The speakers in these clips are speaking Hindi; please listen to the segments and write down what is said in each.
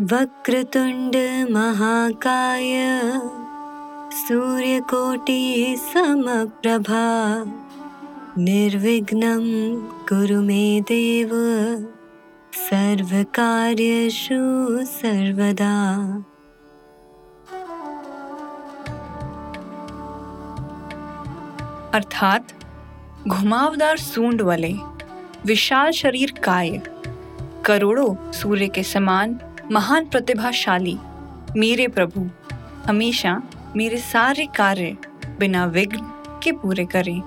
वक्रतुण्ड महाकाय, सूर्यकोटि समप्रभा, निर्विघ्नं कुरु मे देव, सर्वकार्येषु सर्वदा। अर्थात घुमावदार सूंड वाले, विशाल शरीर काय, करोड़ों सूर्य के समान महान प्रतिभाशाली, मेरे प्रभु, हमेशा मेरे सारे कार्य बिना विघ्न के पूरे करें।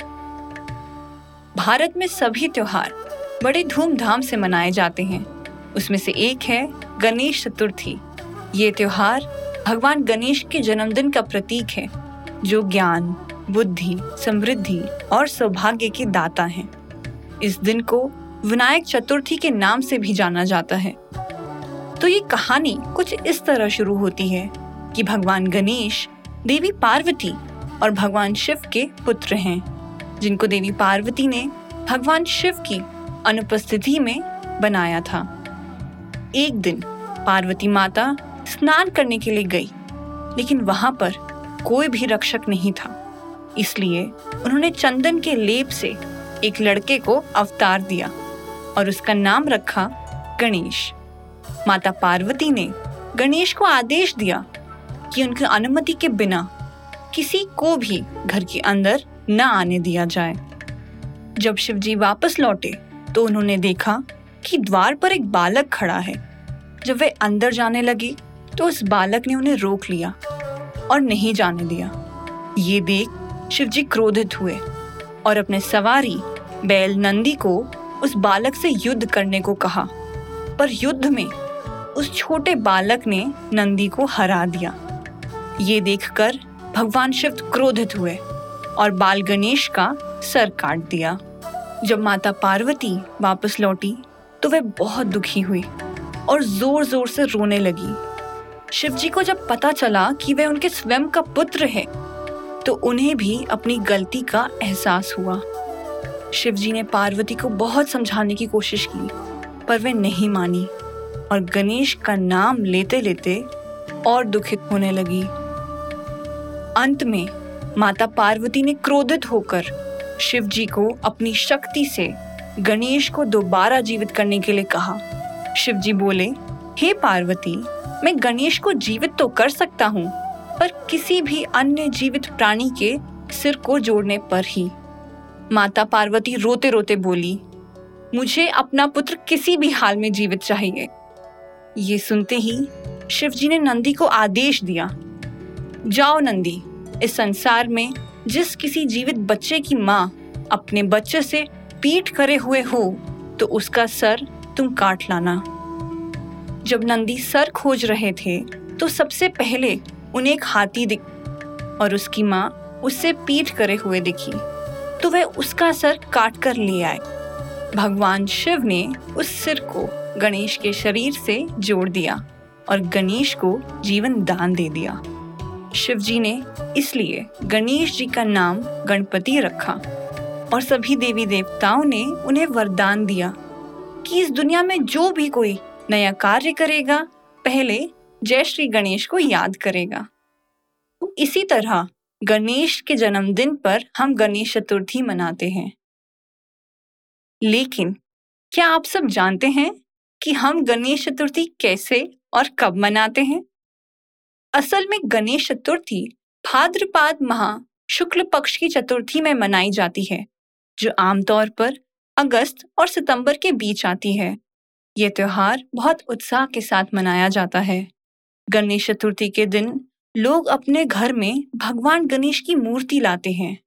भारत में सभी त्योहार बड़े धूमधाम से मनाए जाते हैं। उसमें से एक है गणेश चतुर्थी। ये त्योहार भगवान गणेश के जन्मदिन का प्रतीक है, जो ज्ञान, बुद्धि, समृद्धि और सौभाग्य के दाता हैं। इस दिन को विनायक चतुर्थी के नाम से भी जाना जाता है। तो ये कहानी कुछ इस तरह शुरू होती है कि भगवान गणेश, देवी पार्वती और भगवान शिव के पुत्र हैं, जिनको देवी पार्वती ने भगवान शिव की अनुपस्थिति में बनाया था। एक दिन पार्वती माता स्नान करने के लिए गई, लेकिन वहाँ पर कोई भी रक्षक नहीं था। इसलिए उन्होंने चंदन के लेप से एक लड़के को अवतार दिया और उसका नाम रखा गणेश। माता पार्वती ने गणेश को आदेश दिया कि उनकी अनुमति के बिना किसी को भी घर के अंदर न आने दिया जाए। जब शिवजी वापस लौटे तो उन्होंने देखा कि द्वार पर एक बालक खड़ा है। जब वे अंदर जाने लगे तो उस बालक ने उन्हें रोक लिया और नहीं जाने दिया। ये देख शिवजी क्रोधित हुए और अपने सवारी बैल नंदी को उस बालक से युद्ध करने को कहा। पर युद्ध में उस छोटे बालक ने नंदी को हरा दिया। ये देखकर भगवान शिव क्रोधित हुए और बाल गणेश का सर काट दिया। जब माता पार्वती वापस लौटी तो वह बहुत दुखी हुई और ज़ोर ज़ोर से रोने लगी। शिवजी को जब पता चला कि वह उनके स्वयं का पुत्र है तो उन्हें भी अपनी गलती का एहसास हुआ। शिवजी ने पार्वती को बहुत समझाने की कोशिश की, पर वह नहीं मानी। और गणेश का नाम लेते लेते और दुखित होने लगी। अंत में माता पार्वती ने क्रोधित होकर शिव जी को अपनी शक्ति से गणेश को दोबारा जीवित करने के लिए कहा। शिव जी बोले, हे hey पार्वती, मैं गणेश को जीवित तो कर सकता हूँ, पर किसी भी अन्य जीवित प्राणी के सिर को जोड़ने पर ही। माता पार्वती रोते रोते बोली, मुझे अपना पुत्र किसी भी हाल में जीवित चाहिए। ये सुनते ही शिवजी ने नंदी को आदेश दिया, जाओ नंदी, इस संसार में जिस किसी जीवित बच्चे की माँ अपने बच्चे से पीठ करे हुए हो तो उसका सर तुम काट लाना। जब नंदी सर खोज रहे थे तो सबसे पहले उन्हें एक हाथी दिख और उसकी माँ उससे पीठ करे हुए दिखी तो वह उसका सर काट कर ले आए। भगवान शिव ने उस सिर को गणेश के शरीर से जोड़ दिया और गणेश को जीवन दान दे दिया। शिव जी ने इसलिए गणेश जी का नाम गणपति रखा और सभी देवी देवताओं ने उन्हें वरदान दिया कि इस दुनिया में जो भी कोई नया कार्य करेगा, पहले जय श्री गणेश को याद करेगा। तो इसी तरह गणेश के जन्मदिन पर हम गणेश चतुर्थी मनाते हैं। लेकिन क्या आप सब जानते हैं कि हम गणेश चतुर्थी कैसे और कब मनाते हैं? असल में गणेश चतुर्थी भाद्रपाद माह शुक्ल पक्ष की चतुर्थी में मनाई जाती है, जो आमतौर पर अगस्त और सितंबर के बीच आती है। ये त्योहार बहुत उत्साह के साथ मनाया जाता है। गणेश चतुर्थी के दिन लोग अपने घर में भगवान गणेश की मूर्ति लाते हैं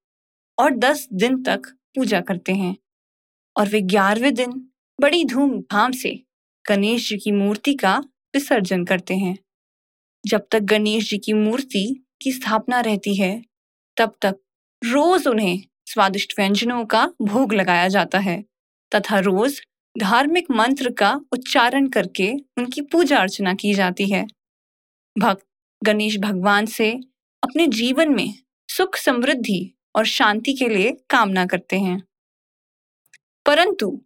और दस दिन तक पूजा करते हैं। और वे ग्यारहवें दिन बड़ी धूमधाम से गणेश जी की मूर्ति का विसर्जन करते हैं। जब तक गणेश जी की मूर्ति की स्थापना रहती है, तब तक रोज उन्हें स्वादिष्ट व्यंजनों का भोग लगाया जाता है तथा रोज धार्मिक मंत्र का उच्चारण करके उनकी पूजा अर्चना की जाती है। भक्त गणेश भगवान से अपने जीवन में सुख समृद्धि और शांति के लिए कामना करते हैं। परंतु,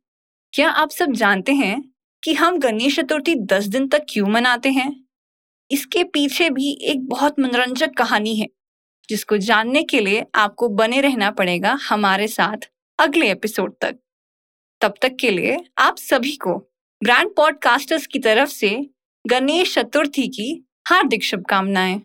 क्या आप सब जानते हैं कि हम गणेश चतुर्थी दस दिन तक क्यों मनाते हैं? इसके पीछे भी एक बहुत मनोरंजक कहानी है, जिसको जानने के लिए आपको बने रहना पड़ेगा हमारे साथ अगले एपिसोड तक। तब तक के लिए आप सभी को ब्रांड पॉडकास्टर्स की तरफ़ से गणेश चतुर्थी की हार्दिक शुभकामनाएँ।